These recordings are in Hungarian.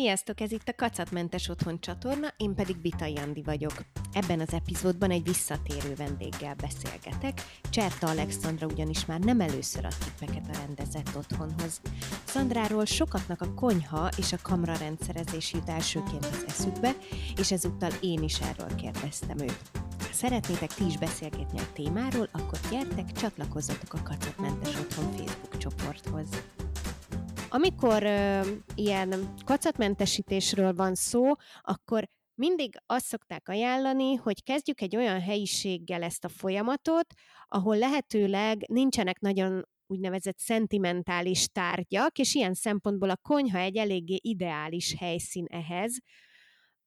Sziasztok, ez itt a Kacatmentes Otthon csatorna, én pedig Bita Jandi vagyok. Ebben az epizódban egy visszatérő vendéggel beszélgetek, Cserta Alexandra ugyanis már nem először ad tippeket a rendezett otthonhoz. Szandráról sokaknak a konyha és a kamra rendszerezés jut elsőként az eszükbe, és ezúttal én is erről kérdeztem őt. Ha szeretnétek ti is beszélgetni a témáról, akkor gyertek, csatlakozzatok a Kacatmentes Otthon Facebook csoporthoz. Amikor ö, ilyen kacatmentesítésről van szó, akkor mindig azt szokták ajánlani, hogy kezdjük egy olyan helyiséggel ezt a folyamatot, ahol lehetőleg nincsenek nagyon úgynevezett szentimentális tárgyak, és ilyen szempontból a konyha egy eléggé ideális helyszín ehhez.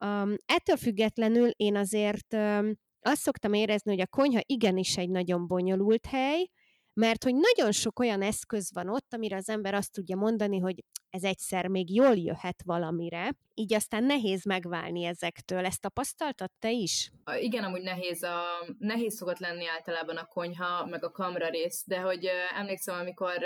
Um, ettől függetlenül én azért um, azt szoktam érezni, hogy a konyha igenis egy nagyon bonyolult hely, mert hogy nagyon sok olyan eszköz van ott, amire az ember azt tudja mondani, hogy ez egyszer még jól jöhet valamire, így aztán nehéz megválni ezektől. Ezt tapasztaltad te is? Igen, amúgy nehéz, a, nehéz szokott lenni általában a konyha, meg a kamra rész, de hogy emlékszem, amikor,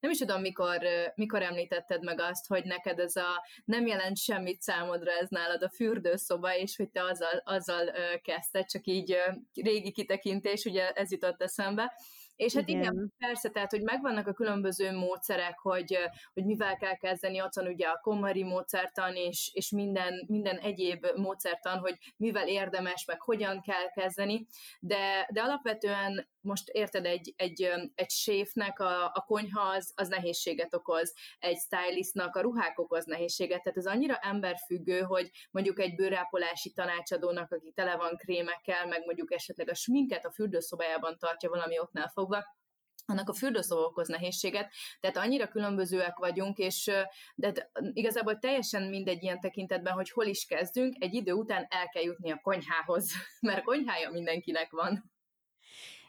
nem is tudom, mikor, mikor említetted meg azt, hogy neked ez a nem jelent semmit számodra ez nálad a fürdőszoba, és hogy te azzal, azzal kezdted, csak így régi kitekintés, ugye ez jutott eszembe, és hát igen. igen, persze, tehát, hogy megvannak a különböző módszerek, hogy, hogy mivel kell kezdeni, ott van ugye a komari módszertan, és, és minden, minden egyéb módszertan, hogy mivel érdemes, meg hogyan kell kezdeni, de, de alapvetően most érted, egy, egy, egy séfnek a, a konyha az, az nehézséget okoz, egy stylistnak a ruhák okoz nehézséget, tehát ez annyira emberfüggő, hogy mondjuk egy bőrápolási tanácsadónak, aki tele van krémekkel, meg mondjuk esetleg a sminket a fürdőszobájában tartja valami oknál fogva, annak a fürdőszoba okoz nehézséget, tehát annyira különbözőek vagyunk, és de igazából teljesen mindegy ilyen tekintetben, hogy hol is kezdünk, egy idő után el kell jutni a konyhához, mert konyhája mindenkinek van.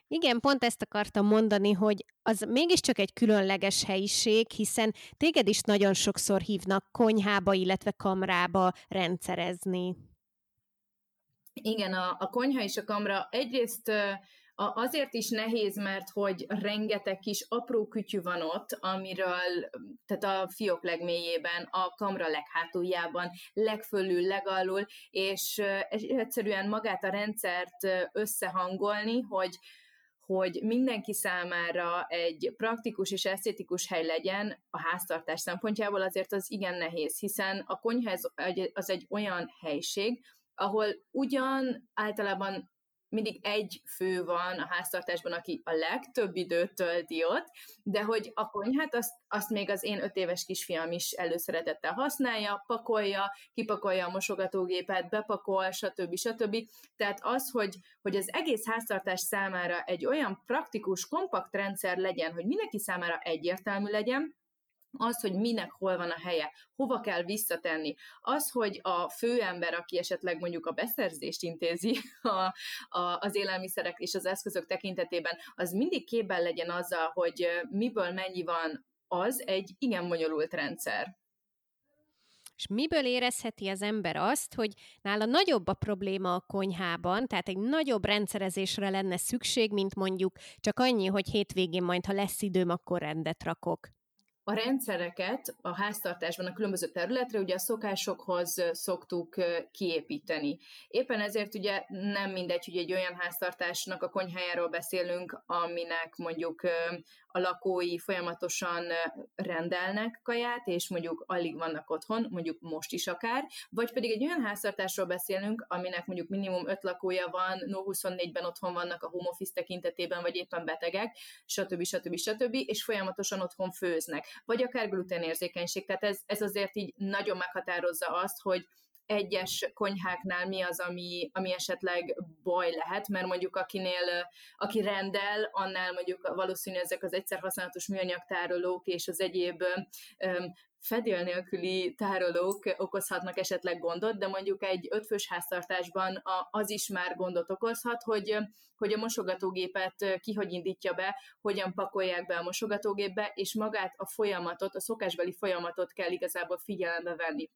Igen, pont ezt akartam mondani, hogy az mégiscsak egy különleges helyiség, hiszen téged is nagyon sokszor hívnak konyhába, illetve kamrába rendszerezni. Igen, a, a konyha és a kamra egyrészt azért is nehéz, mert hogy rengeteg kis apró kütyű van ott, amiről, tehát a fiók legmélyében, a kamra leghátuljában, legfölül, legalul, és egyszerűen magát a rendszert összehangolni, hogy hogy mindenki számára egy praktikus és esztétikus hely legyen a háztartás szempontjából, azért az igen nehéz, hiszen a konyha az egy olyan helység, ahol ugyan általában mindig egy fő van a háztartásban, aki a legtöbb időt tölti ott, de hogy a konyhát azt, azt még az én öt éves kisfiam is előszeretettel használja, pakolja, kipakolja a mosogatógépet, bepakol, stb. stb. Tehát az, hogy, hogy az egész háztartás számára egy olyan praktikus, kompakt rendszer legyen, hogy mindenki számára egyértelmű legyen, az, hogy minek hol van a helye, hova kell visszatenni, az, hogy a főember, aki esetleg mondjuk a beszerzést intézi a, a, az élelmiszerek és az eszközök tekintetében, az mindig képben legyen azzal, hogy miből mennyi van, az egy igen bonyolult rendszer. És miből érezheti az ember azt, hogy nála nagyobb a probléma a konyhában, tehát egy nagyobb rendszerezésre lenne szükség, mint mondjuk csak annyi, hogy hétvégén majd, ha lesz időm, akkor rendet rakok a rendszereket a háztartásban a különböző területre ugye a szokásokhoz szoktuk kiépíteni. Éppen ezért ugye nem mindegy, hogy egy olyan háztartásnak a konyhájáról beszélünk, aminek mondjuk a lakói folyamatosan rendelnek kaját, és mondjuk alig vannak otthon, mondjuk most is akár, vagy pedig egy olyan háztartásról beszélünk, aminek mondjuk minimum öt lakója van, no 24-ben otthon vannak a home office tekintetében, vagy éppen betegek, stb. stb. stb. és folyamatosan otthon főznek vagy akár gluténérzékenység. Tehát ez, ez azért így nagyon meghatározza azt, hogy egyes konyháknál mi az, ami, ami esetleg baj lehet, mert mondjuk akinél, aki rendel, annál mondjuk valószínű ezek az egyszer használatos műanyagtárolók és az egyéb fedél nélküli tárolók okozhatnak esetleg gondot, de mondjuk egy ötfős háztartásban az is már gondot okozhat, hogy, hogy a mosogatógépet ki hogy indítja be, hogyan pakolják be a mosogatógépbe, és magát a folyamatot, a szokásbeli folyamatot kell igazából figyelembe venni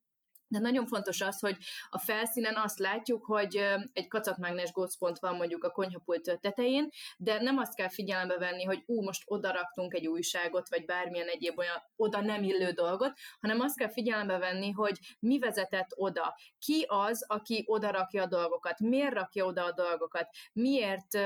de nagyon fontos az, hogy a felszínen azt látjuk, hogy egy kacatmágnes gócpont van mondjuk a konyhapult tetején, de nem azt kell figyelembe venni, hogy ú, most oda raktunk egy újságot, vagy bármilyen egyéb olyan oda nem illő dolgot, hanem azt kell figyelembe venni, hogy mi vezetett oda, ki az, aki oda rakja a dolgokat, miért rakja oda a dolgokat, miért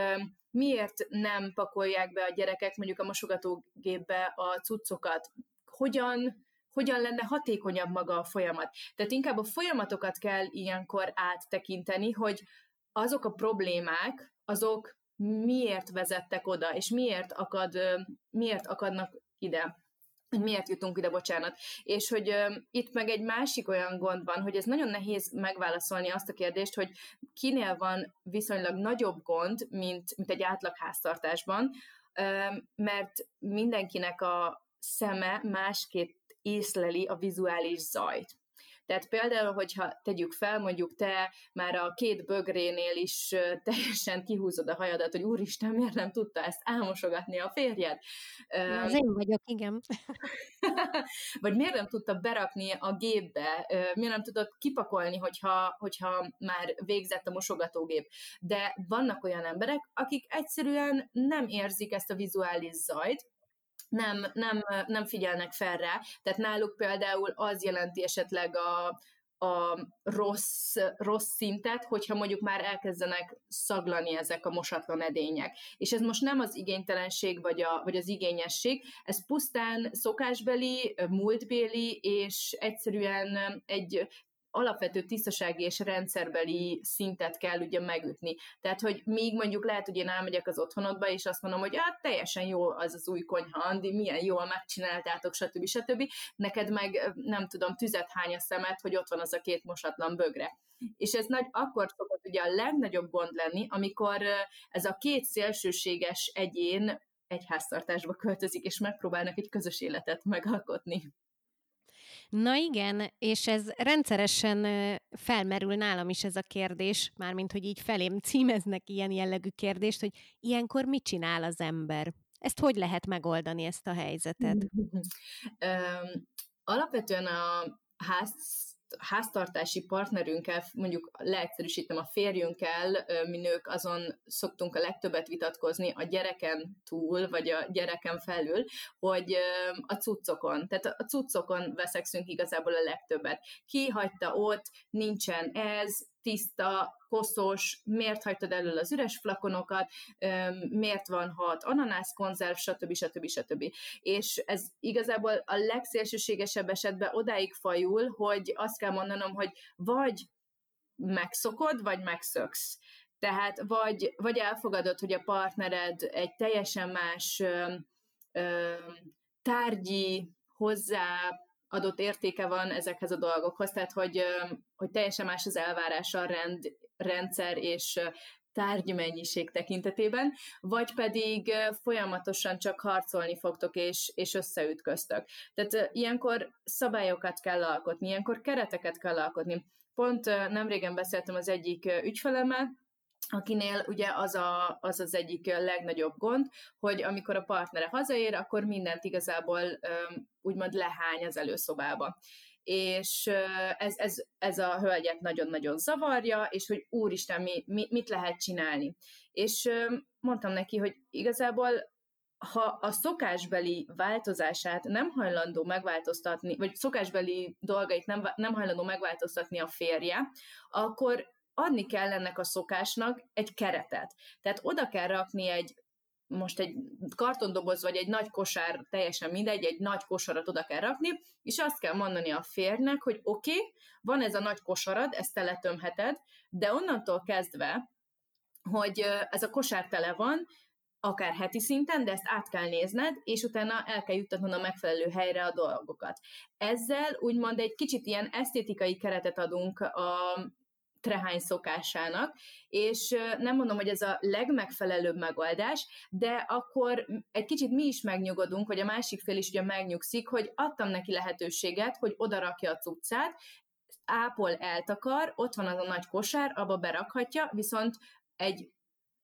miért nem pakolják be a gyerekek mondjuk a mosogatógépbe a cuccokat, hogyan hogyan lenne hatékonyabb maga a folyamat. Tehát inkább a folyamatokat kell ilyenkor áttekinteni, hogy azok a problémák, azok miért vezettek oda, és miért, akad, miért akadnak ide miért jutunk ide, bocsánat. És hogy uh, itt meg egy másik olyan gond van, hogy ez nagyon nehéz megválaszolni azt a kérdést, hogy kinél van viszonylag nagyobb gond, mint, mint egy átlag háztartásban, uh, mert mindenkinek a szeme másképp észleli a vizuális zajt. Tehát például, hogyha tegyük fel, mondjuk te már a két bögrénél is teljesen kihúzod a hajadat, hogy úristen, miért nem tudta ezt elmosogatni a férjed? Na, az én vagyok, igen. Vagy miért nem tudta berakni a gépbe, miért nem tudott kipakolni, hogyha, hogyha már végzett a mosogatógép. De vannak olyan emberek, akik egyszerűen nem érzik ezt a vizuális zajt, nem, nem, nem figyelnek fel rá. Tehát náluk például az jelenti esetleg a, a rossz, rossz szintet, hogyha mondjuk már elkezdenek szaglani ezek a mosatlan edények. És ez most nem az igénytelenség vagy, a, vagy az igényesség, ez pusztán szokásbeli, múltbéli, és egyszerűen egy alapvető tisztasági és rendszerbeli szintet kell ugye megütni. Tehát, hogy még mondjuk lehet, hogy én elmegyek az otthonodba, és azt mondom, hogy hát teljesen jó az az új konyha, Andi, milyen jól megcsináltátok, stb. stb. Neked meg nem tudom, tüzet hány a szemet, hogy ott van az a két mosatlan bögre. És ez nagy, akkor szokott ugye a legnagyobb gond lenni, amikor ez a két szélsőséges egyén egy háztartásba költözik, és megpróbálnak egy közös életet megalkotni. Na igen, és ez rendszeresen felmerül nálam is ez a kérdés, mármint hogy így felém címeznek ilyen jellegű kérdést, hogy ilyenkor mit csinál az ember? Ezt hogy lehet megoldani, ezt a helyzetet? Alapvetően a ház háztartási partnerünkkel, mondjuk leegyszerűsítem a férjünkkel, mi nők azon szoktunk a legtöbbet vitatkozni a gyereken túl, vagy a gyereken felül, hogy a cuccokon, tehát a cuccokon veszekszünk igazából a legtöbbet. Ki hagyta ott, nincsen ez, tiszta, koszos, miért hagytad elől az üres flakonokat, miért van hat ananászkonzerv, stb. stb. stb. És ez igazából a legszélsőségesebb esetben odáig fajul, hogy azt kell mondanom, hogy vagy megszokod, vagy megszöksz. Tehát vagy, vagy elfogadod, hogy a partnered egy teljesen más ö, ö, tárgyi, hozzá adott értéke van ezekhez a dolgokhoz, tehát hogy, hogy teljesen más az elvárás a rend, rendszer és tárgymennyiség tekintetében, vagy pedig folyamatosan csak harcolni fogtok és, és összeütköztök. Tehát ilyenkor szabályokat kell alkotni, ilyenkor kereteket kell alkotni. Pont nemrégen beszéltem az egyik ügyfelemmel, akinél ugye az, a, az az egyik legnagyobb gond, hogy amikor a partnere hazaér, akkor mindent igazából úgymond lehány az előszobába. És ez, ez, ez a hölgyet nagyon-nagyon zavarja, és hogy úristen, mi, mi, mit lehet csinálni. És mondtam neki, hogy igazából ha a szokásbeli változását nem hajlandó megváltoztatni, vagy szokásbeli dolgait nem, nem hajlandó megváltoztatni a férje, akkor adni kell ennek a szokásnak egy keretet. Tehát oda kell rakni egy most egy kartondoboz vagy egy nagy kosár, teljesen mindegy, egy nagy kosarat oda kell rakni, és azt kell mondani a férnek, hogy oké, okay, van ez a nagy kosarad, ezt te letömheted, de onnantól kezdve, hogy ez a kosár tele van, akár heti szinten, de ezt át kell nézned, és utána el kell juttatnod a megfelelő helyre a dolgokat. Ezzel úgymond egy kicsit ilyen esztétikai keretet adunk a, trehány szokásának, és nem mondom, hogy ez a legmegfelelőbb megoldás, de akkor egy kicsit mi is megnyugodunk, hogy a másik fél is ugye megnyugszik, hogy adtam neki lehetőséget, hogy odarakja a cuccát, ápol eltakar, ott van az a nagy kosár, abba berakhatja, viszont egy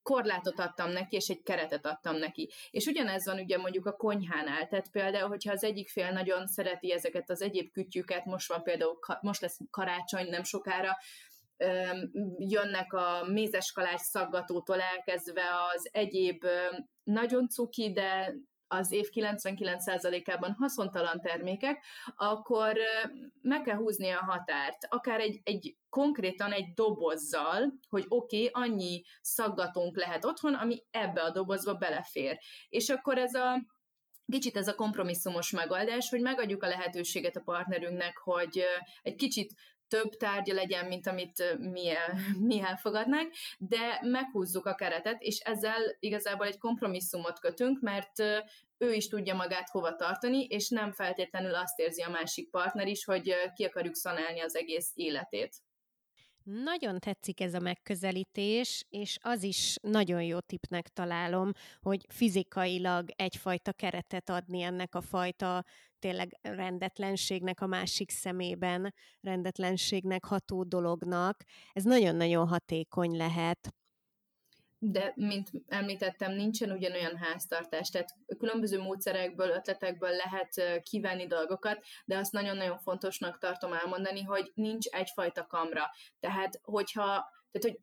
korlátot adtam neki, és egy keretet adtam neki. És ugyanez van ugye mondjuk a konyhánál, tehát például, hogyha az egyik fél nagyon szereti ezeket az egyéb kütyüket, most van például, most lesz karácsony nem sokára, jönnek a mézes kalács szaggatótól elkezdve az egyéb nagyon cuki, de az év 99%-ában haszontalan termékek, akkor meg kell húzni a határt, akár egy, egy konkrétan egy dobozzal, hogy oké, okay, annyi szaggatónk lehet otthon, ami ebbe a dobozba belefér. És akkor ez a kicsit ez a kompromisszumos megoldás, hogy megadjuk a lehetőséget a partnerünknek, hogy egy kicsit több tárgya legyen, mint amit mi, el, mi elfogadnánk, de meghúzzuk a keretet, és ezzel igazából egy kompromisszumot kötünk, mert ő is tudja magát hova tartani, és nem feltétlenül azt érzi a másik partner is, hogy ki akarjuk szanálni az egész életét. Nagyon tetszik ez a megközelítés, és az is nagyon jó tipnek találom, hogy fizikailag egyfajta keretet adni ennek a fajta tényleg rendetlenségnek a másik szemében, rendetlenségnek ható dolognak. Ez nagyon-nagyon hatékony lehet de mint említettem, nincsen ugyanolyan háztartás, tehát különböző módszerekből, ötletekből lehet kivenni dolgokat, de azt nagyon-nagyon fontosnak tartom elmondani, hogy nincs egyfajta kamra. Tehát, hogyha, tehát, hogy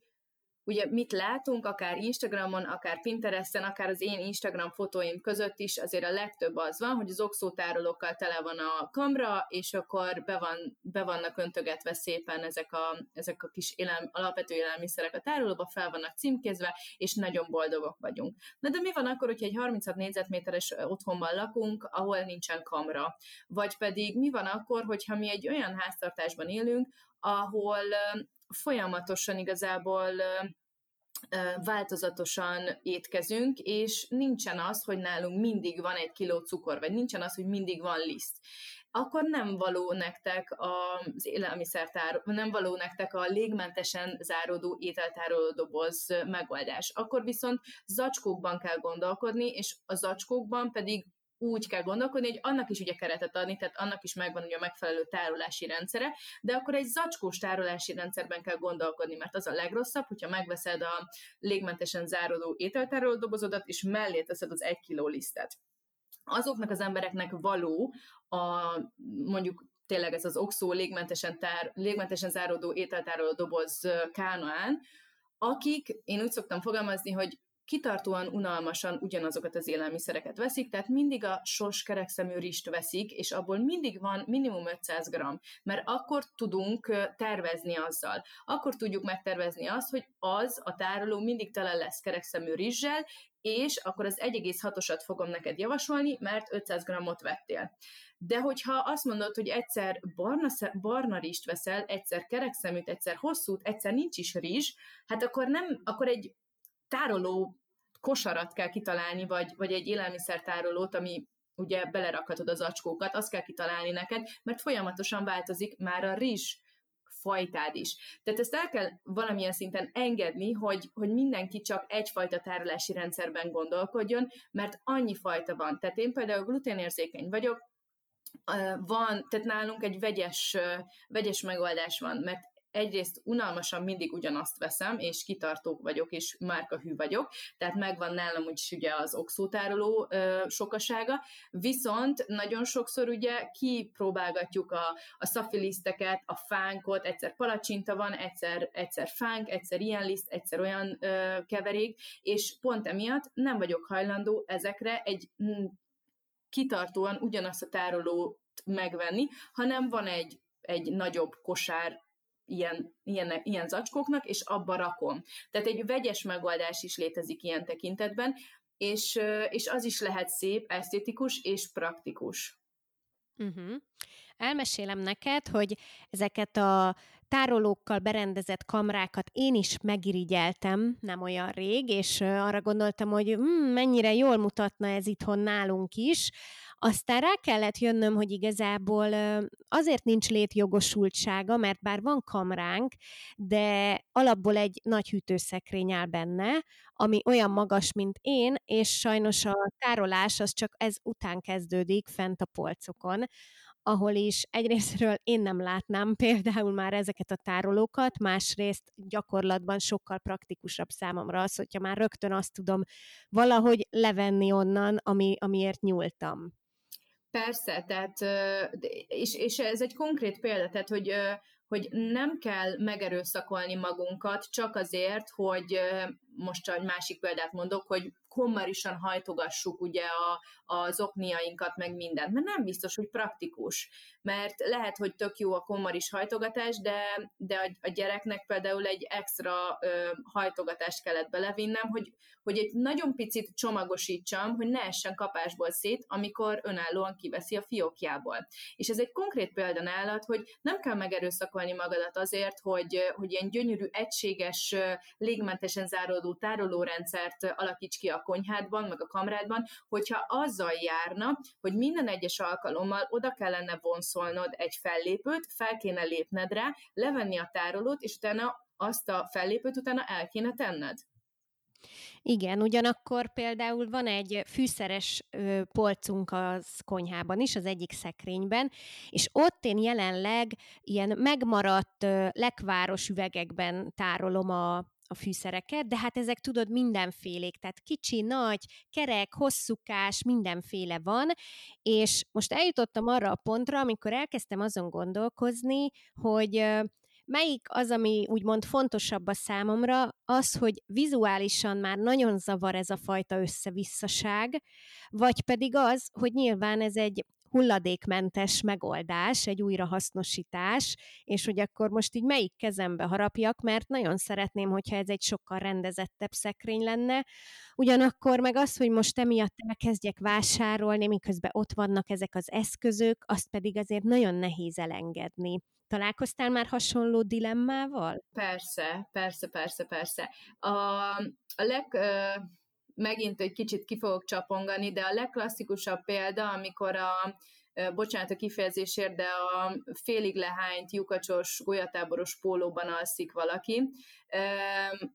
ugye mit látunk, akár Instagramon, akár Pinteresten, akár az én Instagram fotóim között is, azért a legtöbb az van, hogy az oxótárolókkal tele van a kamra, és akkor be, van, be vannak öntögetve szépen ezek a, ezek a kis élelm, alapvető élelmiszerek a tárolóba, fel vannak címkézve, és nagyon boldogok vagyunk. Na de mi van akkor, hogyha egy 36 négyzetméteres otthonban lakunk, ahol nincsen kamra? Vagy pedig mi van akkor, hogyha mi egy olyan háztartásban élünk, ahol folyamatosan igazából változatosan étkezünk, és nincsen az, hogy nálunk mindig van egy kiló cukor, vagy nincsen az, hogy mindig van liszt akkor nem való nektek az élelmiszertár, nem való nektek a légmentesen záródó ételtároló doboz megoldás. Akkor viszont zacskókban kell gondolkodni, és a zacskókban pedig úgy kell gondolkodni, hogy annak is ugye keretet adni, tehát annak is megvan ugye a megfelelő tárolási rendszere, de akkor egy zacskós tárolási rendszerben kell gondolkodni, mert az a legrosszabb, hogyha megveszed a légmentesen záródó ételtároló dobozodat, és mellé teszed az egy kiló lisztet. Azoknak az embereknek való a mondjuk tényleg ez az oxó légmentesen, tár, légmentesen záródó ételtároló doboz kánoán, akik, én úgy szoktam fogalmazni, hogy kitartóan, unalmasan ugyanazokat az élelmiszereket veszik, tehát mindig a sos kerekszemű rist veszik, és abból mindig van minimum 500 g, mert akkor tudunk tervezni azzal. Akkor tudjuk megtervezni azt, hogy az a tároló mindig tele lesz kerekszemű rizssel, és akkor az 1,6-osat fogom neked javasolni, mert 500 g-ot vettél. De hogyha azt mondod, hogy egyszer barna, barna rizst veszel, egyszer kerekszeműt, egyszer hosszút, egyszer nincs is rizs, hát akkor nem, akkor egy tároló kosarat kell kitalálni, vagy, vagy egy élelmiszertárolót, ami ugye belerakhatod az acskókat, azt kell kitalálni neked, mert folyamatosan változik már a rizs fajtád is. Tehát ezt el kell valamilyen szinten engedni, hogy, hogy mindenki csak egyfajta tárolási rendszerben gondolkodjon, mert annyi fajta van. Tehát én például gluténérzékeny vagyok, van, tehát nálunk egy vegyes, vegyes megoldás van, mert egyrészt unalmasan mindig ugyanazt veszem, és kitartók vagyok, és márkahű vagyok, tehát megvan nálam úgyis ugye az oxótároló ö, sokasága, viszont nagyon sokszor ugye kipróbálgatjuk a, a szafiliszteket, a fánkot, egyszer palacsinta van, egyszer, egyszer fánk, egyszer ilyen liszt, egyszer olyan ö, keverék, és pont emiatt nem vagyok hajlandó ezekre egy kitartóan ugyanazt a tárolót megvenni, hanem van egy, egy nagyobb kosár ilyen, ilyen, ilyen zacskóknak, és abba rakom. Tehát egy vegyes megoldás is létezik ilyen tekintetben, és, és az is lehet szép, esztétikus és praktikus. Uh-huh. Elmesélem neked, hogy ezeket a tárolókkal berendezett kamrákat én is megirigyeltem nem olyan rég, és arra gondoltam, hogy hmm, mennyire jól mutatna ez itthon nálunk is. Aztán rá kellett jönnöm, hogy igazából azért nincs létjogosultsága, mert bár van kamránk, de alapból egy nagy hűtőszekrény áll benne, ami olyan magas, mint én, és sajnos a tárolás az csak ez után kezdődik fent a polcokon, ahol is egyrésztről én nem látnám például már ezeket a tárolókat, másrészt gyakorlatban sokkal praktikusabb számomra az, hogyha már rögtön azt tudom valahogy levenni onnan, ami, amiért nyúltam. Persze, tehát, és, és ez egy konkrét példa, tehát, hogy hogy nem kell megerőszakolni magunkat csak azért, hogy most egy másik példát mondok, hogy kommarisan hajtogassuk ugye a, az okniainkat, meg mindent, mert nem biztos, hogy praktikus, mert lehet, hogy tök jó a kommaris hajtogatás, de, de a, a gyereknek például egy extra ö, hajtogatást kellett belevinnem, hogy, hogy egy nagyon picit csomagosítsam, hogy ne essen kapásból szét, amikor önállóan kiveszi a fiókjából. És ez egy konkrét példa nálad, hogy nem kell megerőszakolni magadat azért, hogy, hogy ilyen gyönyörű, egységes, légmentesen záródó tárolórendszert alakíts ki a konyhádban, meg a kamrádban, hogyha azzal járna, hogy minden egyes alkalommal oda kellene vonszolnod egy fellépőt, fel kéne lépned rá, levenni a tárolót, és utána azt a fellépőt utána el kéne tenned. Igen, ugyanakkor például van egy fűszeres polcunk az konyhában is, az egyik szekrényben, és ott én jelenleg ilyen megmaradt lekváros üvegekben tárolom a, a fűszereket, de hát ezek tudod mindenfélék, tehát kicsi, nagy, kerek, hosszúkás, mindenféle van, és most eljutottam arra a pontra, amikor elkezdtem azon gondolkozni, hogy melyik az, ami úgymond fontosabb a számomra, az, hogy vizuálisan már nagyon zavar ez a fajta összevisszaság, vagy pedig az, hogy nyilván ez egy hulladékmentes megoldás, egy újrahasznosítás, és hogy akkor most így melyik kezembe harapjak, mert nagyon szeretném, hogyha ez egy sokkal rendezettebb szekrény lenne. Ugyanakkor meg az, hogy most emiatt elkezdjek vásárolni, miközben ott vannak ezek az eszközök, azt pedig azért nagyon nehéz elengedni. Találkoztál már hasonló dilemmával? Persze, persze, persze, persze. A, a leg... Megint egy kicsit ki fogok csapongani, de a legklasszikusabb példa, amikor a bocsánat a kifejezésért, de a félig lehányt, lyukacsos, golyatáboros pólóban alszik valaki.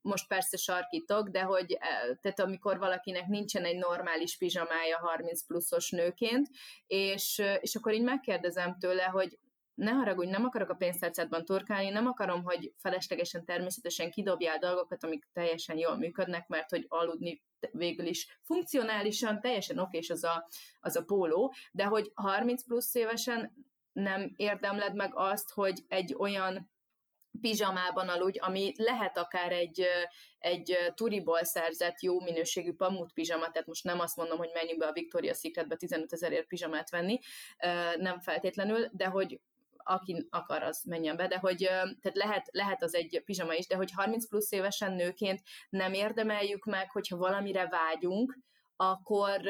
Most persze sarkítok, de hogy tehát amikor valakinek nincsen egy normális pizsamája 30 pluszos nőként, és, és akkor így megkérdezem tőle, hogy ne haragudj, nem akarok a pénztárcádban turkálni, nem akarom, hogy feleslegesen természetesen kidobjál dolgokat, amik teljesen jól működnek, mert hogy aludni végül is funkcionálisan teljesen okés az a, az a póló, de hogy 30 plusz évesen nem érdemled meg azt, hogy egy olyan pizsamában aludj, ami lehet akár egy, egy turiból szerzett jó minőségű pamut pizsama, tehát most nem azt mondom, hogy menjünk be a Victoria Secretbe 15 ezerért pizsamát venni, nem feltétlenül, de hogy aki akar, az menjen be, de hogy tehát lehet, lehet az egy pizsama is, de hogy 30 plusz évesen nőként nem érdemeljük meg, hogyha valamire vágyunk, akkor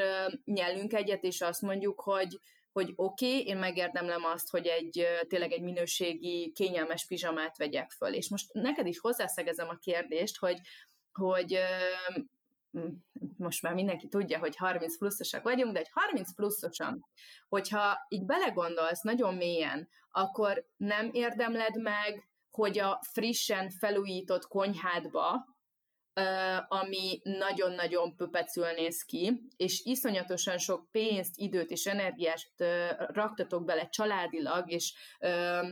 nyelünk egyet, és azt mondjuk, hogy hogy oké, okay, én megérdemlem azt, hogy egy tényleg egy minőségi, kényelmes pizsamát vegyek föl. És most neked is hozzászegezem a kérdést, hogy, hogy most már mindenki tudja, hogy 30 pluszosak vagyunk, de egy 30 pluszosan, hogyha így belegondolsz nagyon mélyen, akkor nem érdemled meg, hogy a frissen felújított konyhádba, ami nagyon-nagyon pöpecül néz ki, és iszonyatosan sok pénzt, időt és energiát raktatok bele családilag, és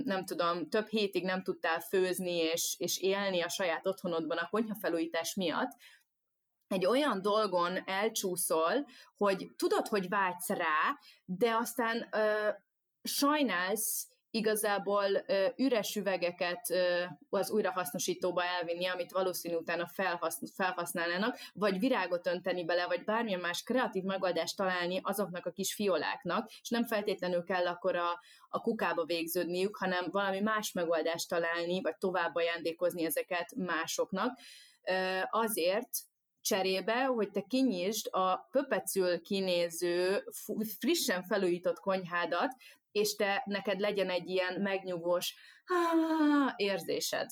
nem tudom, több hétig nem tudtál főzni és, és élni a saját otthonodban a konyhafelújítás miatt, egy olyan dolgon elcsúszol, hogy tudod, hogy vágysz rá, de aztán ö, sajnálsz igazából ö, üres üvegeket ö, az újrahasznosítóba elvinni, amit valószínű utána felhasz, felhasználnának, vagy virágot önteni bele, vagy bármilyen más kreatív megoldást találni azoknak a kis fioláknak, és nem feltétlenül kell akkor a, a kukába végződniük, hanem valami más megoldást találni, vagy tovább ajándékozni ezeket másoknak. Ö, azért, cserébe, hogy te kinyisd a pöpecül kinéző, frissen felújított konyhádat, és te neked legyen egy ilyen megnyugvós érzésed.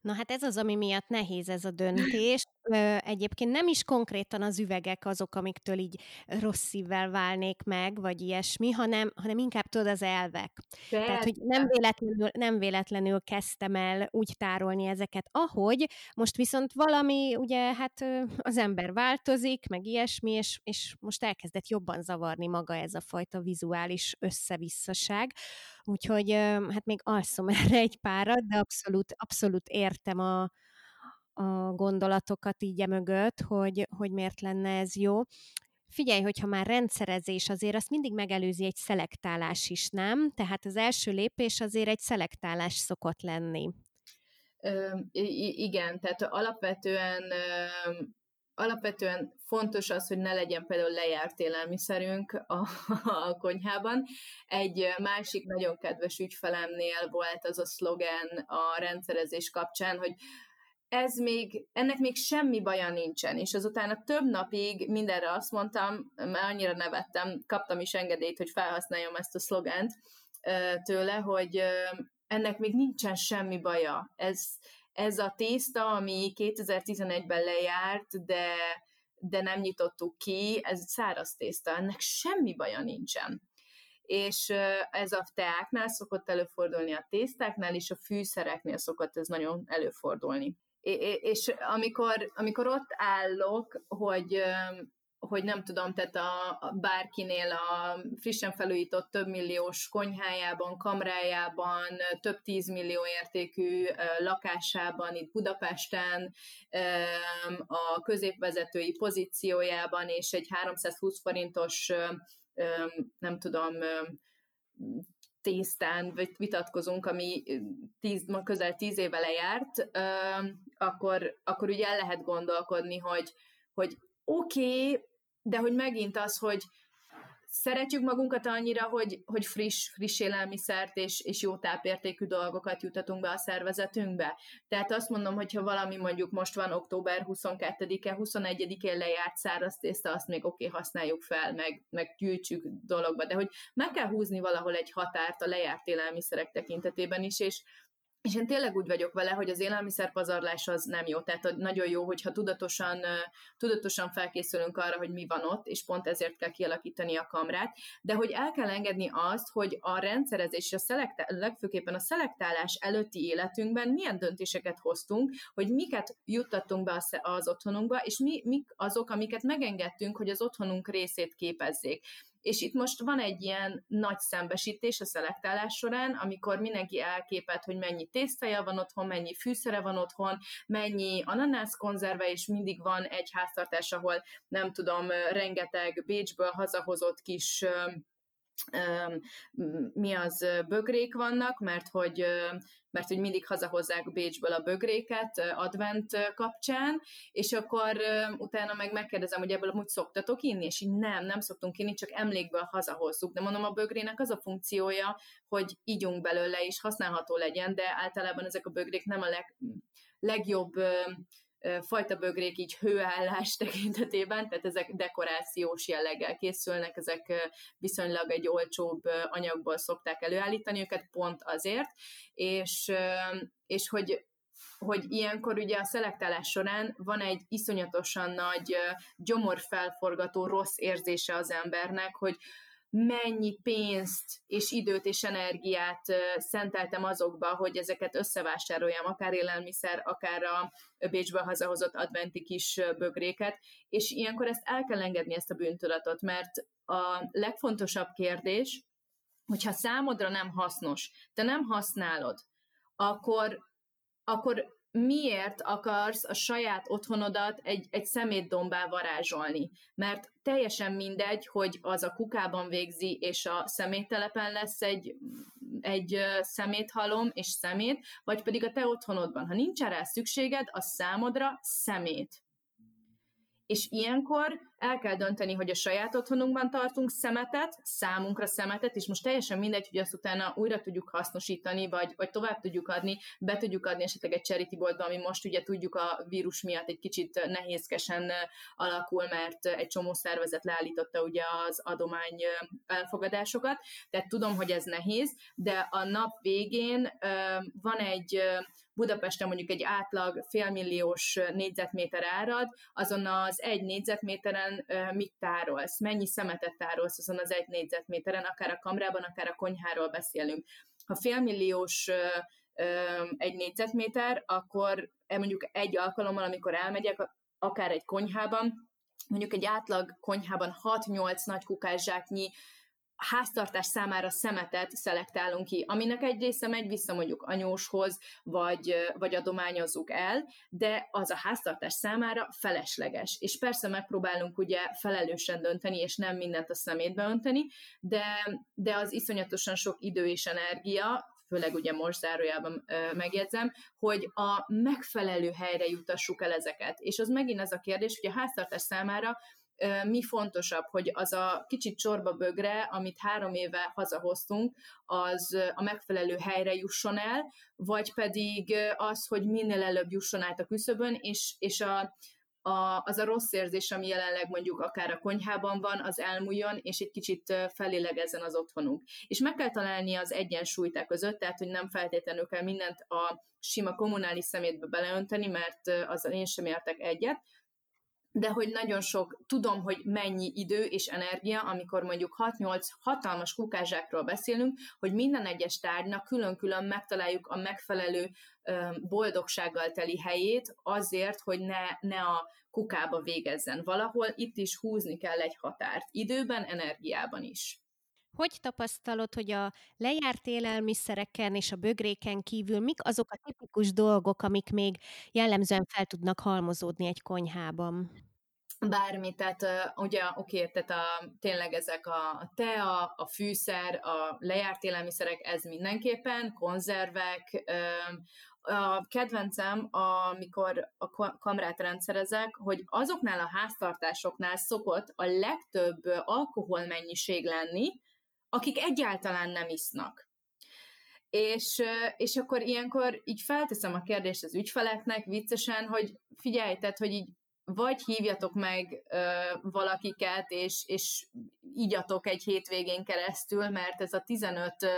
Na hát ez az, ami miatt nehéz ez a döntés. Ö, egyébként nem is konkrétan az üvegek azok, amiktől így rossz szívvel válnék meg, vagy ilyesmi, hanem, hanem inkább tudod az elvek. Persze. Tehát, hogy nem véletlenül, nem véletlenül kezdtem el úgy tárolni ezeket, ahogy most viszont valami, ugye, hát az ember változik, meg ilyesmi, és, és most elkezdett jobban zavarni maga ez a fajta vizuális összevisszaság. Úgyhogy hát még alszom erre egy párat, de abszolút, abszolút értem a, a gondolatokat így mögött, hogy, hogy miért lenne ez jó. Figyelj, hogyha már rendszerezés, azért azt mindig megelőzi egy szelektálás is, nem? Tehát az első lépés azért egy szelektálás szokott lenni. Ö, igen, tehát alapvetően alapvetően fontos az, hogy ne legyen például lejárt élelmiszerünk a, a konyhában. Egy másik nagyon kedves ügyfelemnél volt az a szlogen a rendszerezés kapcsán, hogy ez még, ennek még semmi baja nincsen, és azután a több napig mindenre azt mondtam, mert annyira nevettem, kaptam is engedélyt, hogy felhasználjam ezt a szlogent tőle, hogy ennek még nincsen semmi baja. Ez, ez a tészta, ami 2011-ben lejárt, de, de nem nyitottuk ki, ez száraz tészta, ennek semmi baja nincsen. És ez a teáknál szokott előfordulni, a tésztáknál, és a fűszereknél szokott ez nagyon előfordulni. És amikor, amikor ott állok, hogy hogy nem tudom, tehát a, a bárkinél a frissen felújított több milliós konyhájában, kamrájában, több tízmillió értékű lakásában, itt Budapesten, a középvezetői pozíciójában, és egy 320 forintos, nem tudom, tésztán vitatkozunk, ami tíz, közel tíz éve lejárt, akkor, akkor ugye el lehet gondolkodni, hogy, hogy oké, okay, de hogy megint az, hogy szeretjük magunkat annyira, hogy, hogy friss, friss élelmiszert és, és jó tápértékű dolgokat jutatunk be a szervezetünkbe. Tehát azt mondom, hogyha valami mondjuk most van október 22-e, 21-én lejárt száraz tészta, azt még oké, okay, használjuk fel, meg, meg gyűjtsük dologba, de hogy meg kell húzni valahol egy határt a lejárt élelmiszerek tekintetében is, és és én tényleg úgy vagyok vele, hogy az élelmiszerpazarlás az nem jó. Tehát nagyon jó, hogyha tudatosan, tudatosan felkészülünk arra, hogy mi van ott, és pont ezért kell kialakítani a kamrát, de hogy el kell engedni azt, hogy a rendszerezés, a szelektál, legfőképpen a szelektálás előtti életünkben milyen döntéseket hoztunk, hogy miket juttattunk be az otthonunkba, és mi, mik azok, amiket megengedtünk, hogy az otthonunk részét képezzék. És itt most van egy ilyen nagy szembesítés a szelektálás során, amikor mindenki elképet, hogy mennyi tésztaja van otthon, mennyi fűszere van otthon, mennyi ananász konzerve, és mindig van egy háztartás, ahol nem tudom, rengeteg Bécsből hazahozott kis mi az bögrék vannak, mert hogy, mert hogy mindig hazahozzák Bécsből a bögréket advent kapcsán, és akkor utána meg megkérdezem, hogy ebből amúgy szoktatok inni, és így nem, nem szoktunk inni, csak emlékből hazahozzuk. De mondom, a bögrének az a funkciója, hogy ígyunk belőle, és használható legyen, de általában ezek a bögrék nem a leg, legjobb fajta bögrék így hőállás tekintetében, tehát ezek dekorációs jelleggel készülnek, ezek viszonylag egy olcsóbb anyagból szokták előállítani őket pont azért, és, és hogy hogy ilyenkor ugye a szelektálás során van egy iszonyatosan nagy gyomorfelforgató rossz érzése az embernek, hogy mennyi pénzt és időt és energiát szenteltem azokba, hogy ezeket összevásároljam, akár élelmiszer, akár a Bécsből hazahozott adventi kis bögréket, és ilyenkor ezt el kell engedni, ezt a bűntudatot, mert a legfontosabb kérdés, hogyha számodra nem hasznos, te nem használod, akkor, akkor miért akarsz a saját otthonodat egy, egy szemétdombá varázsolni? Mert teljesen mindegy, hogy az a kukában végzi, és a szeméttelepen lesz egy, egy szeméthalom és szemét, vagy pedig a te otthonodban. Ha nincs rá szükséged, a számodra szemét. És ilyenkor el kell dönteni, hogy a saját otthonunkban tartunk szemetet, számunkra szemetet, és most teljesen mindegy, hogy azt utána újra tudjuk hasznosítani, vagy, vagy tovább tudjuk adni, be tudjuk adni esetleg egy charity boltba, ami most ugye tudjuk a vírus miatt egy kicsit nehézkesen alakul, mert egy csomó szervezet leállította ugye az adomány elfogadásokat, tehát tudom, hogy ez nehéz, de a nap végén van egy Budapesten mondjuk egy átlag félmilliós négyzetméter árad, azon az egy négyzetméteren mit tárolsz, mennyi szemetet tárolsz azon az egy négyzetméteren, akár a kamrában, akár a konyháról beszélünk. Ha félmilliós egy négyzetméter, akkor e mondjuk egy alkalommal, amikor elmegyek, akár egy konyhában, mondjuk egy átlag konyhában 6-8 nagy kukászsáknyi háztartás számára szemetet szelektálunk ki, aminek egy része megy vissza mondjuk anyóshoz, vagy, vagy adományozzuk el, de az a háztartás számára felesleges. És persze megpróbálunk ugye felelősen dönteni, és nem mindent a szemétbe önteni, de, de az iszonyatosan sok idő és energia, főleg ugye most zárójában megjegyzem, hogy a megfelelő helyre jutassuk el ezeket. És az megint az a kérdés, hogy a háztartás számára mi fontosabb, hogy az a kicsit csorba bögre, amit három éve hazahoztunk, az a megfelelő helyre jusson el, vagy pedig az, hogy minél előbb jusson át a küszöbön, és, és a, a, az a rossz érzés, ami jelenleg mondjuk akár a konyhában van, az elmúljon, és egy kicsit felélegezzen az otthonunk. És meg kell találni az egyensúlyt e között, tehát hogy nem feltétlenül kell mindent a sima kommunális szemétbe beleönteni, mert azzal én sem értek egyet, de hogy nagyon sok, tudom, hogy mennyi idő és energia, amikor mondjuk 6-8 hatalmas kukázsákról beszélünk, hogy minden egyes tárgynak külön-külön megtaláljuk a megfelelő boldogsággal teli helyét azért, hogy ne, ne a kukába végezzen. Valahol itt is húzni kell egy határt, időben, energiában is. Hogy tapasztalod, hogy a lejárt élelmiszereken és a bögréken kívül mik azok a tipikus dolgok, amik még jellemzően fel tudnak halmozódni egy konyhában? Bármi, tehát ugye oké, tehát a, tényleg ezek a tea, a fűszer, a lejárt élelmiszerek, ez mindenképpen, konzervek, a kedvencem, amikor a kamrát rendszerezek, hogy azoknál a háztartásoknál szokott a legtöbb alkoholmennyiség lenni, akik egyáltalán nem isznak. És, és akkor ilyenkor így felteszem a kérdést az ügyfeleknek viccesen, hogy figyelj, tehát, hogy így vagy hívjatok meg ö, valakiket, és, és igyatok egy hétvégén keresztül, mert ez a 15 ö,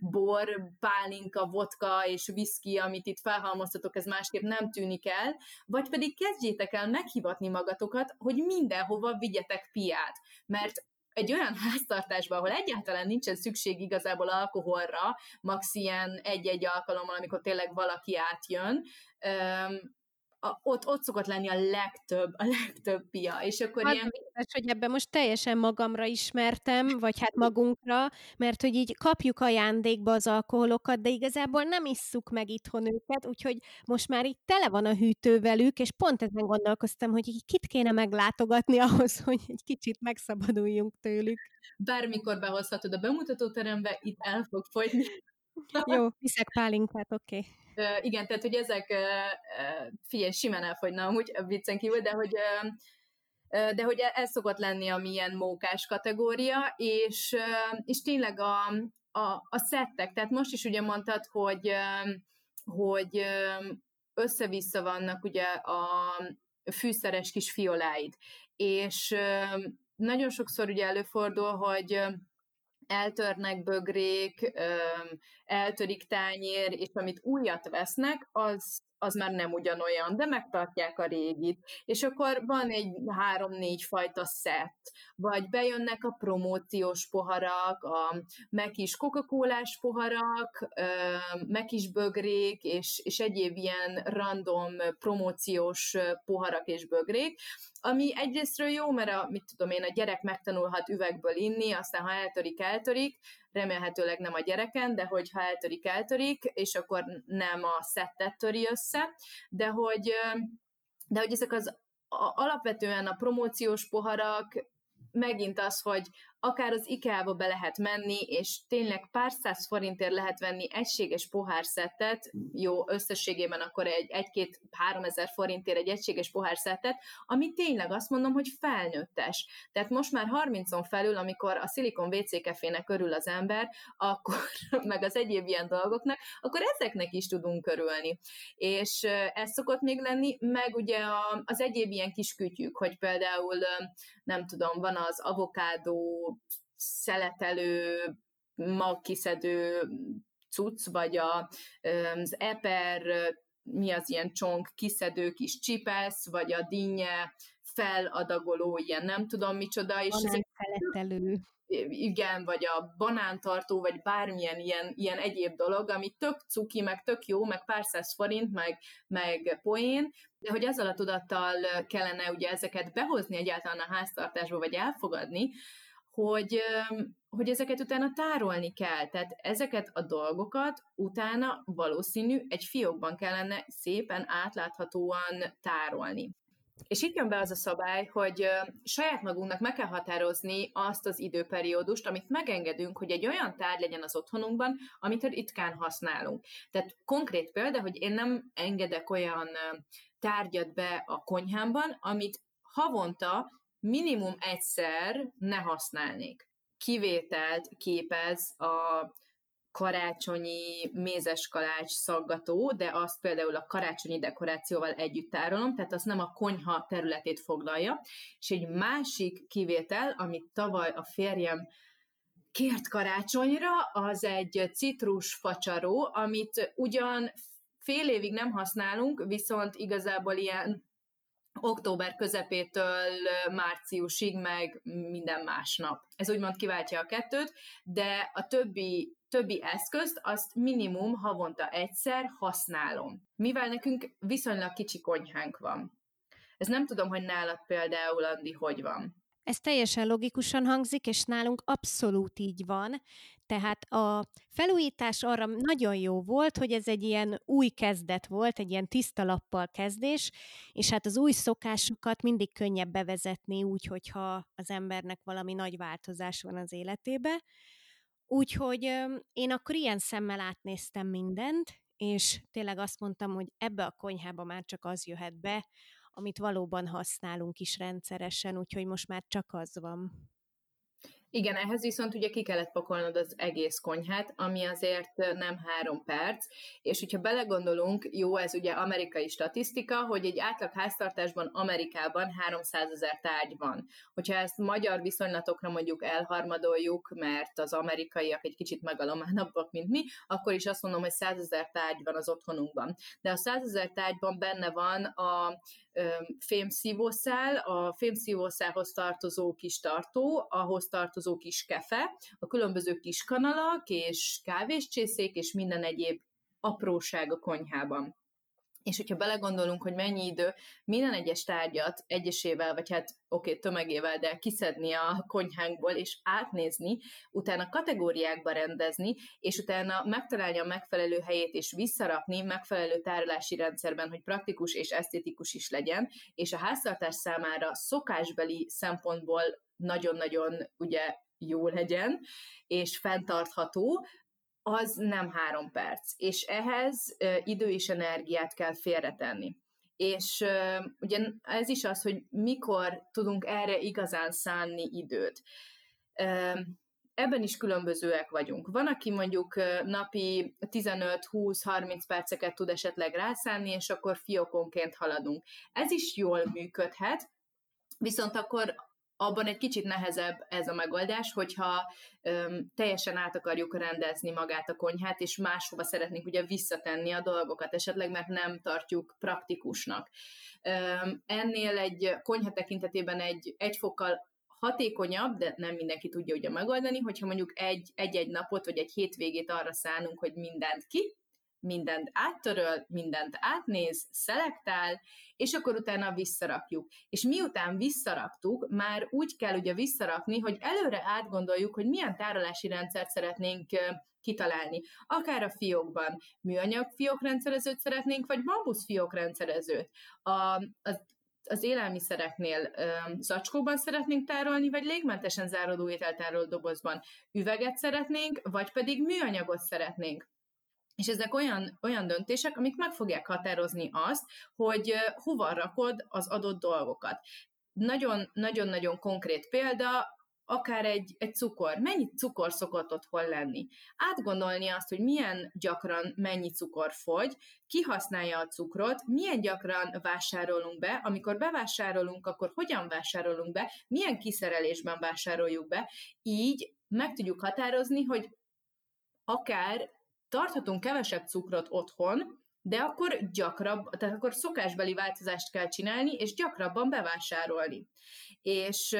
bor, pálinka, vodka és viszki, amit itt felhalmoztatok, ez másképp nem tűnik el, vagy pedig kezdjétek el meghivatni magatokat, hogy mindenhova vigyetek piát, mert egy olyan háztartásban, ahol egyáltalán nincsen szükség igazából alkoholra, max ilyen egy-egy alkalommal, amikor tényleg valaki átjön, a, ott, ott szokott lenni a legtöbb, a legtöbb pia, és akkor hát, ilyen... Biztos, hogy ebben most teljesen magamra ismertem, vagy hát magunkra, mert hogy így kapjuk ajándékba az alkoholokat, de igazából nem isszuk meg itthon őket, úgyhogy most már itt tele van a hűtő velük, és pont ezen gondolkoztam, hogy így kit kéne meglátogatni ahhoz, hogy egy kicsit megszabaduljunk tőlük. Bármikor behozhatod a bemutatóterembe, itt el fog fogyni. Jó, viszek pálinkát, oké. Okay igen, tehát hogy ezek, figyelj, simán elfogyna amúgy a viccen kívül, de hogy de hogy ez szokott lenni a milyen mókás kategória, és, és tényleg a, a, a szettek, tehát most is ugye mondtad, hogy, hogy össze-vissza vannak ugye a fűszeres kis fioláid, és nagyon sokszor ugye előfordul, hogy eltörnek bögrék, eltörik tányér, és amit újat vesznek, az, az már nem ugyanolyan, de megtartják a régit. És akkor van egy három-négy fajta szett, vagy bejönnek a promóciós poharak, a megis coca cola poharak, megis bögrék, és, és egyéb ilyen random promóciós poharak és bögrék, ami egyrésztről jó, mert a, mit tudom én, a gyerek megtanulhat üvegből inni, aztán ha eltörik, eltörik, remélhetőleg nem a gyereken, de hogyha eltörik, eltörik, és akkor nem a szettet töri össze, de hogy, de hogy ezek az alapvetően a promóciós poharak megint az, hogy akár az IKEA-ba be lehet menni, és tényleg pár száz forintért lehet venni egységes pohárszettet, jó, összességében akkor egy, egy-két-három ezer forintért egy egységes pohárszettet, ami tényleg azt mondom, hogy felnőttes. Tehát most már 30-on felül, amikor a szilikon WC kefének örül az ember, akkor, meg az egyéb ilyen dolgoknak, akkor ezeknek is tudunk örülni. És ez szokott még lenni, meg ugye az egyéb ilyen kis kütyük, hogy például, nem tudom, van az avokádó szeletelő, magkiszedő cucc, vagy a, az eper, mi az ilyen csonk kiszedő kis csipesz, vagy a dinnye feladagoló, ilyen nem tudom micsoda. És ezek szeletelő igen, vagy a banántartó, vagy bármilyen ilyen, ilyen egyéb dolog, ami tök cuki, meg tök jó, meg pár száz forint, meg, meg poén, de hogy ezzel a tudattal kellene ugye ezeket behozni egyáltalán a háztartásba, vagy elfogadni, hogy, hogy ezeket utána tárolni kell. Tehát ezeket a dolgokat utána valószínű egy fiókban kellene szépen átláthatóan tárolni. És itt jön be az a szabály, hogy saját magunknak meg kell határozni azt az időperiódust, amit megengedünk, hogy egy olyan tárgy legyen az otthonunkban, amit ritkán használunk. Tehát konkrét példa, hogy én nem engedek olyan tárgyat be a konyhámban, amit havonta minimum egyszer ne használnék. Kivételt képez a karácsonyi mézes kalács szaggató, de azt például a karácsonyi dekorációval együtt tárolom, tehát azt nem a konyha területét foglalja. És egy másik kivétel, amit tavaly a férjem kért karácsonyra, az egy citrus facsaró, amit ugyan fél évig nem használunk, viszont igazából ilyen október közepétől márciusig, meg minden másnap. Ez úgymond kiváltja a kettőt, de a többi, többi eszközt azt minimum havonta egyszer használom. Mivel nekünk viszonylag kicsi konyhánk van. Ez nem tudom, hogy nálad például, Andi, hogy van. Ez teljesen logikusan hangzik, és nálunk abszolút így van. Tehát a felújítás arra nagyon jó volt, hogy ez egy ilyen új kezdet volt, egy ilyen tiszta lappal kezdés, és hát az új szokásokat mindig könnyebb bevezetni úgy, hogyha az embernek valami nagy változás van az életébe. Úgyhogy én akkor ilyen szemmel átnéztem mindent, és tényleg azt mondtam, hogy ebbe a konyhába már csak az jöhet be, amit valóban használunk is rendszeresen, úgyhogy most már csak az van. Igen, ehhez viszont ugye ki kellett pakolnod az egész konyhát, ami azért nem három perc, és hogyha belegondolunk, jó, ez ugye amerikai statisztika, hogy egy átlag háztartásban Amerikában 300 ezer tárgy van. Hogyha ezt magyar viszonylatokra mondjuk elharmadoljuk, mert az amerikaiak egy kicsit megalománabbak, mint mi, akkor is azt mondom, hogy 100 ezer tárgy van az otthonunkban. De a 100 ezer tárgyban benne van a fémszívószál, a fémszívószálhoz tartozó kis tartó, ahhoz tartozó kis kefe, a különböző kis kanalak és kávéscsészék és minden egyéb apróság a konyhában. És hogyha belegondolunk, hogy mennyi idő minden egyes tárgyat egyesével, vagy hát oké, okay, tömegével, de kiszedni a konyhánkból, és átnézni, utána kategóriákba rendezni, és utána megtalálni a megfelelő helyét, és visszarakni megfelelő tárolási rendszerben, hogy praktikus és esztétikus is legyen, és a háztartás számára szokásbeli szempontból nagyon-nagyon ugye jó legyen, és fenntartható, az nem három perc. És ehhez idő és energiát kell félretenni. És ugye ez is az, hogy mikor tudunk erre igazán szánni időt. Ebben is különbözőek vagyunk. Van, aki mondjuk napi 15-20-30 perceket tud esetleg rászánni, és akkor fiókonként haladunk. Ez is jól működhet, viszont akkor abban egy kicsit nehezebb ez a megoldás, hogyha öm, teljesen át akarjuk rendezni magát a konyhát, és máshova szeretnénk ugye visszatenni a dolgokat, esetleg mert nem tartjuk praktikusnak. Öm, ennél egy konyha tekintetében egy, egy fokkal hatékonyabb, de nem mindenki tudja ugye megoldani, hogyha mondjuk egy, egy-egy napot vagy egy hétvégét arra szánunk, hogy mindent ki, mindent áttöröl, mindent átnéz, szelektál, és akkor utána visszarakjuk. És miután visszaraktuk, már úgy kell ugye visszarakni, hogy előre átgondoljuk, hogy milyen tárolási rendszert szeretnénk kitalálni. Akár a fiókban műanyag fiókrendszerezőt szeretnénk, vagy bambusz fiókrendszerezőt. A, a az élelmiszereknél ö, zacskóban szeretnénk tárolni, vagy légmentesen záródó ételtároló dobozban üveget szeretnénk, vagy pedig műanyagot szeretnénk. És ezek olyan, olyan döntések, amik meg fogják határozni azt, hogy hova rakod az adott dolgokat. Nagyon-nagyon konkrét példa, akár egy, egy cukor. Mennyi cukor szokott otthon lenni? Átgondolni azt, hogy milyen gyakran mennyi cukor fogy, ki használja a cukrot, milyen gyakran vásárolunk be, amikor bevásárolunk, akkor hogyan vásárolunk be, milyen kiszerelésben vásároljuk be, így meg tudjuk határozni, hogy akár tarthatunk kevesebb cukrot otthon, de akkor gyakrabb, tehát akkor szokásbeli változást kell csinálni, és gyakrabban bevásárolni. És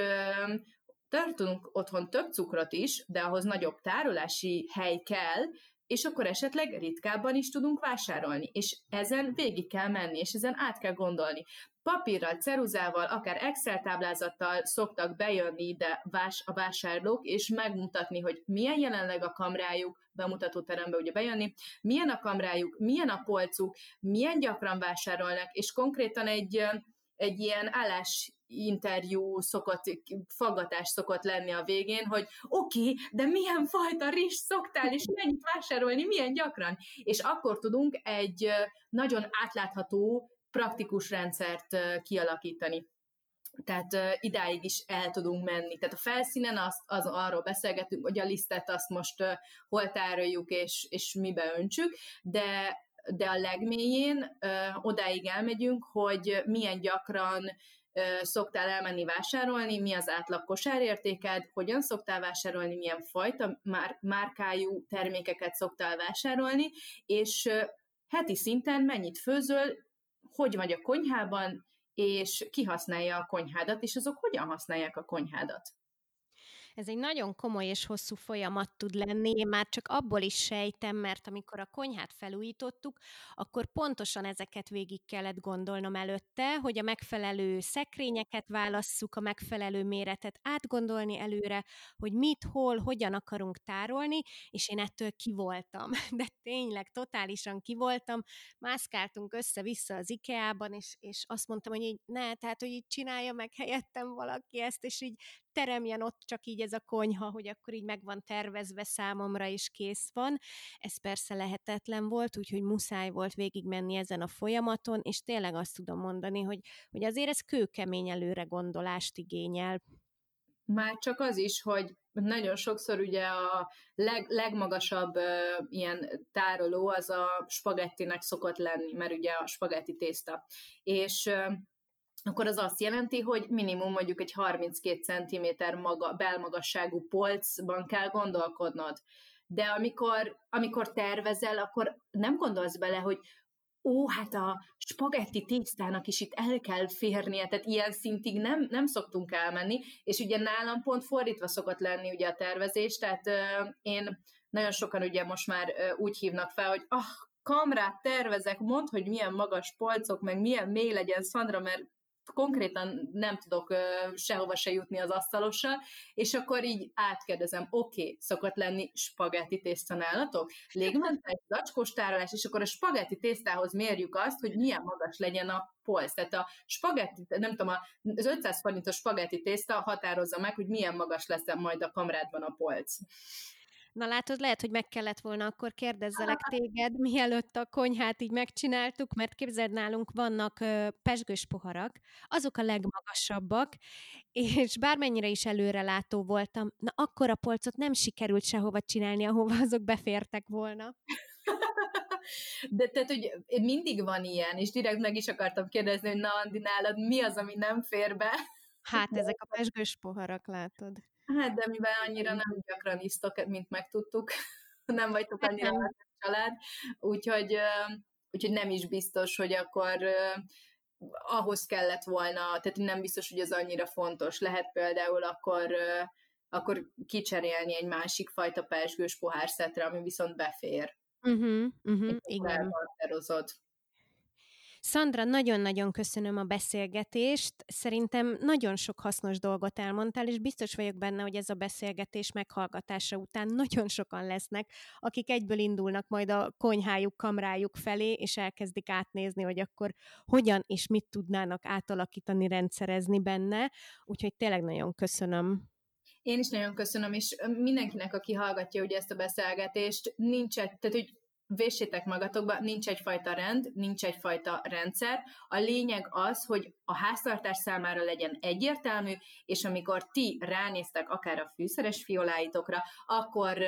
tartunk otthon több cukrot is, de ahhoz nagyobb tárolási hely kell, és akkor esetleg ritkábban is tudunk vásárolni, és ezen végig kell menni, és ezen át kell gondolni. Papírral, ceruzával, akár Excel táblázattal szoktak bejönni ide vás, a vásárlók, és megmutatni, hogy milyen jelenleg a kamrájuk, bemutató terembe ugye bejönni, milyen a kamrájuk, milyen a polcuk, milyen gyakran vásárolnak, és konkrétan egy, egy ilyen állás interjú szokott, faggatás szokott lenni a végén, hogy oké, okay, de milyen fajta rizs szoktál, és mennyit vásárolni, milyen gyakran? És akkor tudunk egy nagyon átlátható, praktikus rendszert kialakítani. Tehát idáig is el tudunk menni. Tehát a felszínen azt, az, arról beszélgetünk, hogy a lisztet azt most hol tároljuk és, és mibe öntsük, de, de a legmélyén odáig elmegyünk, hogy milyen gyakran szoktál elmenni vásárolni, mi az átlag kosárértéked, hogyan szoktál vásárolni, milyen fajta már, márkájú termékeket szoktál vásárolni, és heti szinten mennyit főzöl, hogy vagy a konyhában, és ki használja a konyhádat, és azok hogyan használják a konyhádat. Ez egy nagyon komoly és hosszú folyamat tud lenni, én már csak abból is sejtem, mert amikor a konyhát felújítottuk, akkor pontosan ezeket végig kellett gondolnom előtte, hogy a megfelelő szekrényeket válasszuk, a megfelelő méretet átgondolni előre, hogy mit, hol, hogyan akarunk tárolni, és én ettől kivoltam. De tényleg totálisan kivoltam, mászkáltunk össze-vissza az IKEA-ban, és, és azt mondtam, hogy így ne, tehát, hogy így csinálja meg helyettem valaki ezt, és így teremjen ott csak így ez a konyha, hogy akkor így meg van tervezve számomra, és kész van. Ez persze lehetetlen volt, úgyhogy muszáj volt végigmenni ezen a folyamaton, és tényleg azt tudom mondani, hogy, hogy azért ez kőkemény előre gondolást igényel. Már csak az is, hogy nagyon sokszor ugye a leg, legmagasabb uh, ilyen tároló az a spagettinek szokott lenni, mert ugye a spagetti tészta. És uh, akkor az azt jelenti, hogy minimum mondjuk egy 32 cm maga, belmagasságú polcban kell gondolkodnod. De amikor, amikor tervezel, akkor nem gondolsz bele, hogy ó, hát a spagetti tésztának is itt el kell férnie, tehát ilyen szintig nem, nem szoktunk elmenni, és ugye nálam pont fordítva szokott lenni ugye a tervezés, tehát euh, én nagyon sokan ugye most már euh, úgy hívnak fel, hogy ah, kamrát tervezek, mondd, hogy milyen magas polcok, meg milyen mély legyen Szandra, mert konkrétan nem tudok uh, sehova se jutni az asztalossal, és akkor így átkérdezem, oké, okay, szokott lenni spagetti tészta nálatok? Légmentes, zacskós tárolás, és akkor a spagetti tésztához mérjük azt, hogy milyen magas legyen a polc. Tehát a spagetti, nem tudom, az 500 forintos spagetti tészta határozza meg, hogy milyen magas lesz majd a kamrádban a polc. Na látod, lehet, hogy meg kellett volna akkor kérdezzelek téged, mielőtt a konyhát így megcsináltuk, mert képzeld, nálunk vannak pesgős poharak, azok a legmagasabbak, és bármennyire is előrelátó voltam, na akkor a polcot nem sikerült sehova csinálni, ahova azok befértek volna. De tehát, hogy mindig van ilyen, és direkt meg is akartam kérdezni, hogy na, Andi, nálad mi az, ami nem fér be? Hát ezek a pesgős poharak, látod. Hát, de mivel annyira nem gyakran isztok, mint megtudtuk, nem vagytok hát annyira a család, úgyhogy, úgyhogy nem is biztos, hogy akkor ahhoz kellett volna, tehát nem biztos, hogy ez annyira fontos. Lehet például akkor, akkor kicserélni egy másik fajta persgős pohárszetre, ami viszont befér. Uh-huh, uh-huh, igen. Elbalterozod. Szandra, nagyon-nagyon köszönöm a beszélgetést. Szerintem nagyon sok hasznos dolgot elmondtál, és biztos vagyok benne, hogy ez a beszélgetés meghallgatása után nagyon sokan lesznek, akik egyből indulnak majd a konyhájuk, kamrájuk felé, és elkezdik átnézni, hogy akkor hogyan és mit tudnának átalakítani, rendszerezni benne. Úgyhogy tényleg nagyon köszönöm. Én is nagyon köszönöm, és mindenkinek, aki hallgatja ugye ezt a beszélgetést, nincs tehát hogy véssétek magatokba, nincs egyfajta rend, nincs egyfajta rendszer. A lényeg az, hogy a háztartás számára legyen egyértelmű, és amikor ti ránéztek akár a fűszeres fioláitokra, akkor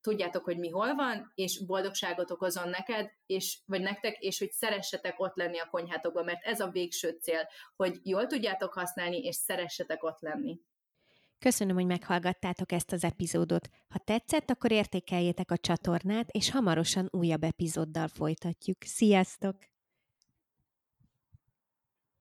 tudjátok, hogy mi hol van, és boldogságot okozon neked, és, vagy nektek, és hogy szeressetek ott lenni a konyhátokban, mert ez a végső cél, hogy jól tudjátok használni, és szeressetek ott lenni. Köszönöm, hogy meghallgattátok ezt az epizódot. Ha tetszett, akkor értékeljétek a csatornát, és hamarosan újabb epizóddal folytatjuk. Sziasztok!